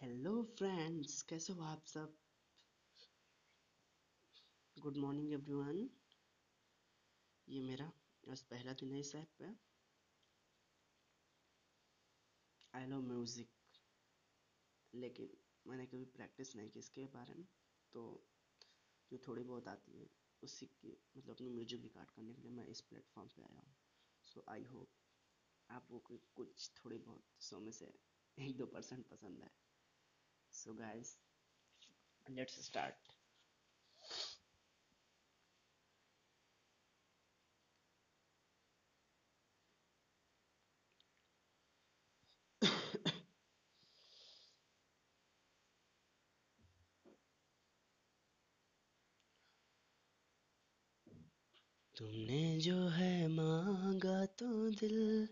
Hello friends कैसे हो आप सब? गुड मॉर्निंग एवरीवन ये मेरा आज पहला दिन है इस ऐप पे। आई लव म्यूज़िक लेकिन मैंने कभी प्रैक्टिस नहीं की इसके बारे में। तो जो थोड़ी बहुत आती है, उसी की मतलब अपनी म्यूज़िक रिकॉर्ड करने के लिए मैं इस प्लेटफॉर्म पे आया हूँ। सो आई होप आपको कुछ थोड़ी बहुत, सौ में से एक दो परसेंट पसंद है so guys let's start. तुमने जो है मांगा तो दिल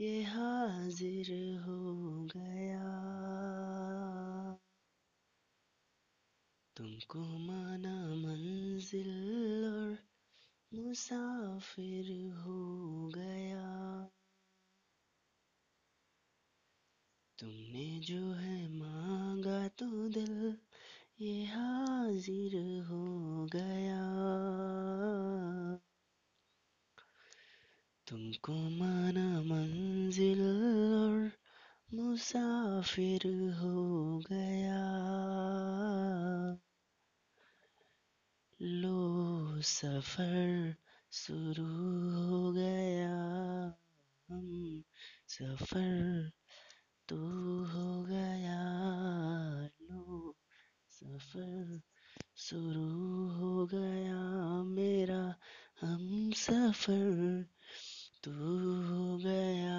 ये हाजिर हो गया। तुमको माना मंजिल और मुसाफिर हो गया। तुमने जो है मांगा तो दिल, ये हाजिर हो गया। तुमको माना मंजिल और मुसाफिर हो गया लो सफ़र शुरू हो गया। हम सफ़र तो हो गया। लो सफ़र शुरू हो गया। मेरा हम सफ़र तो हो गया।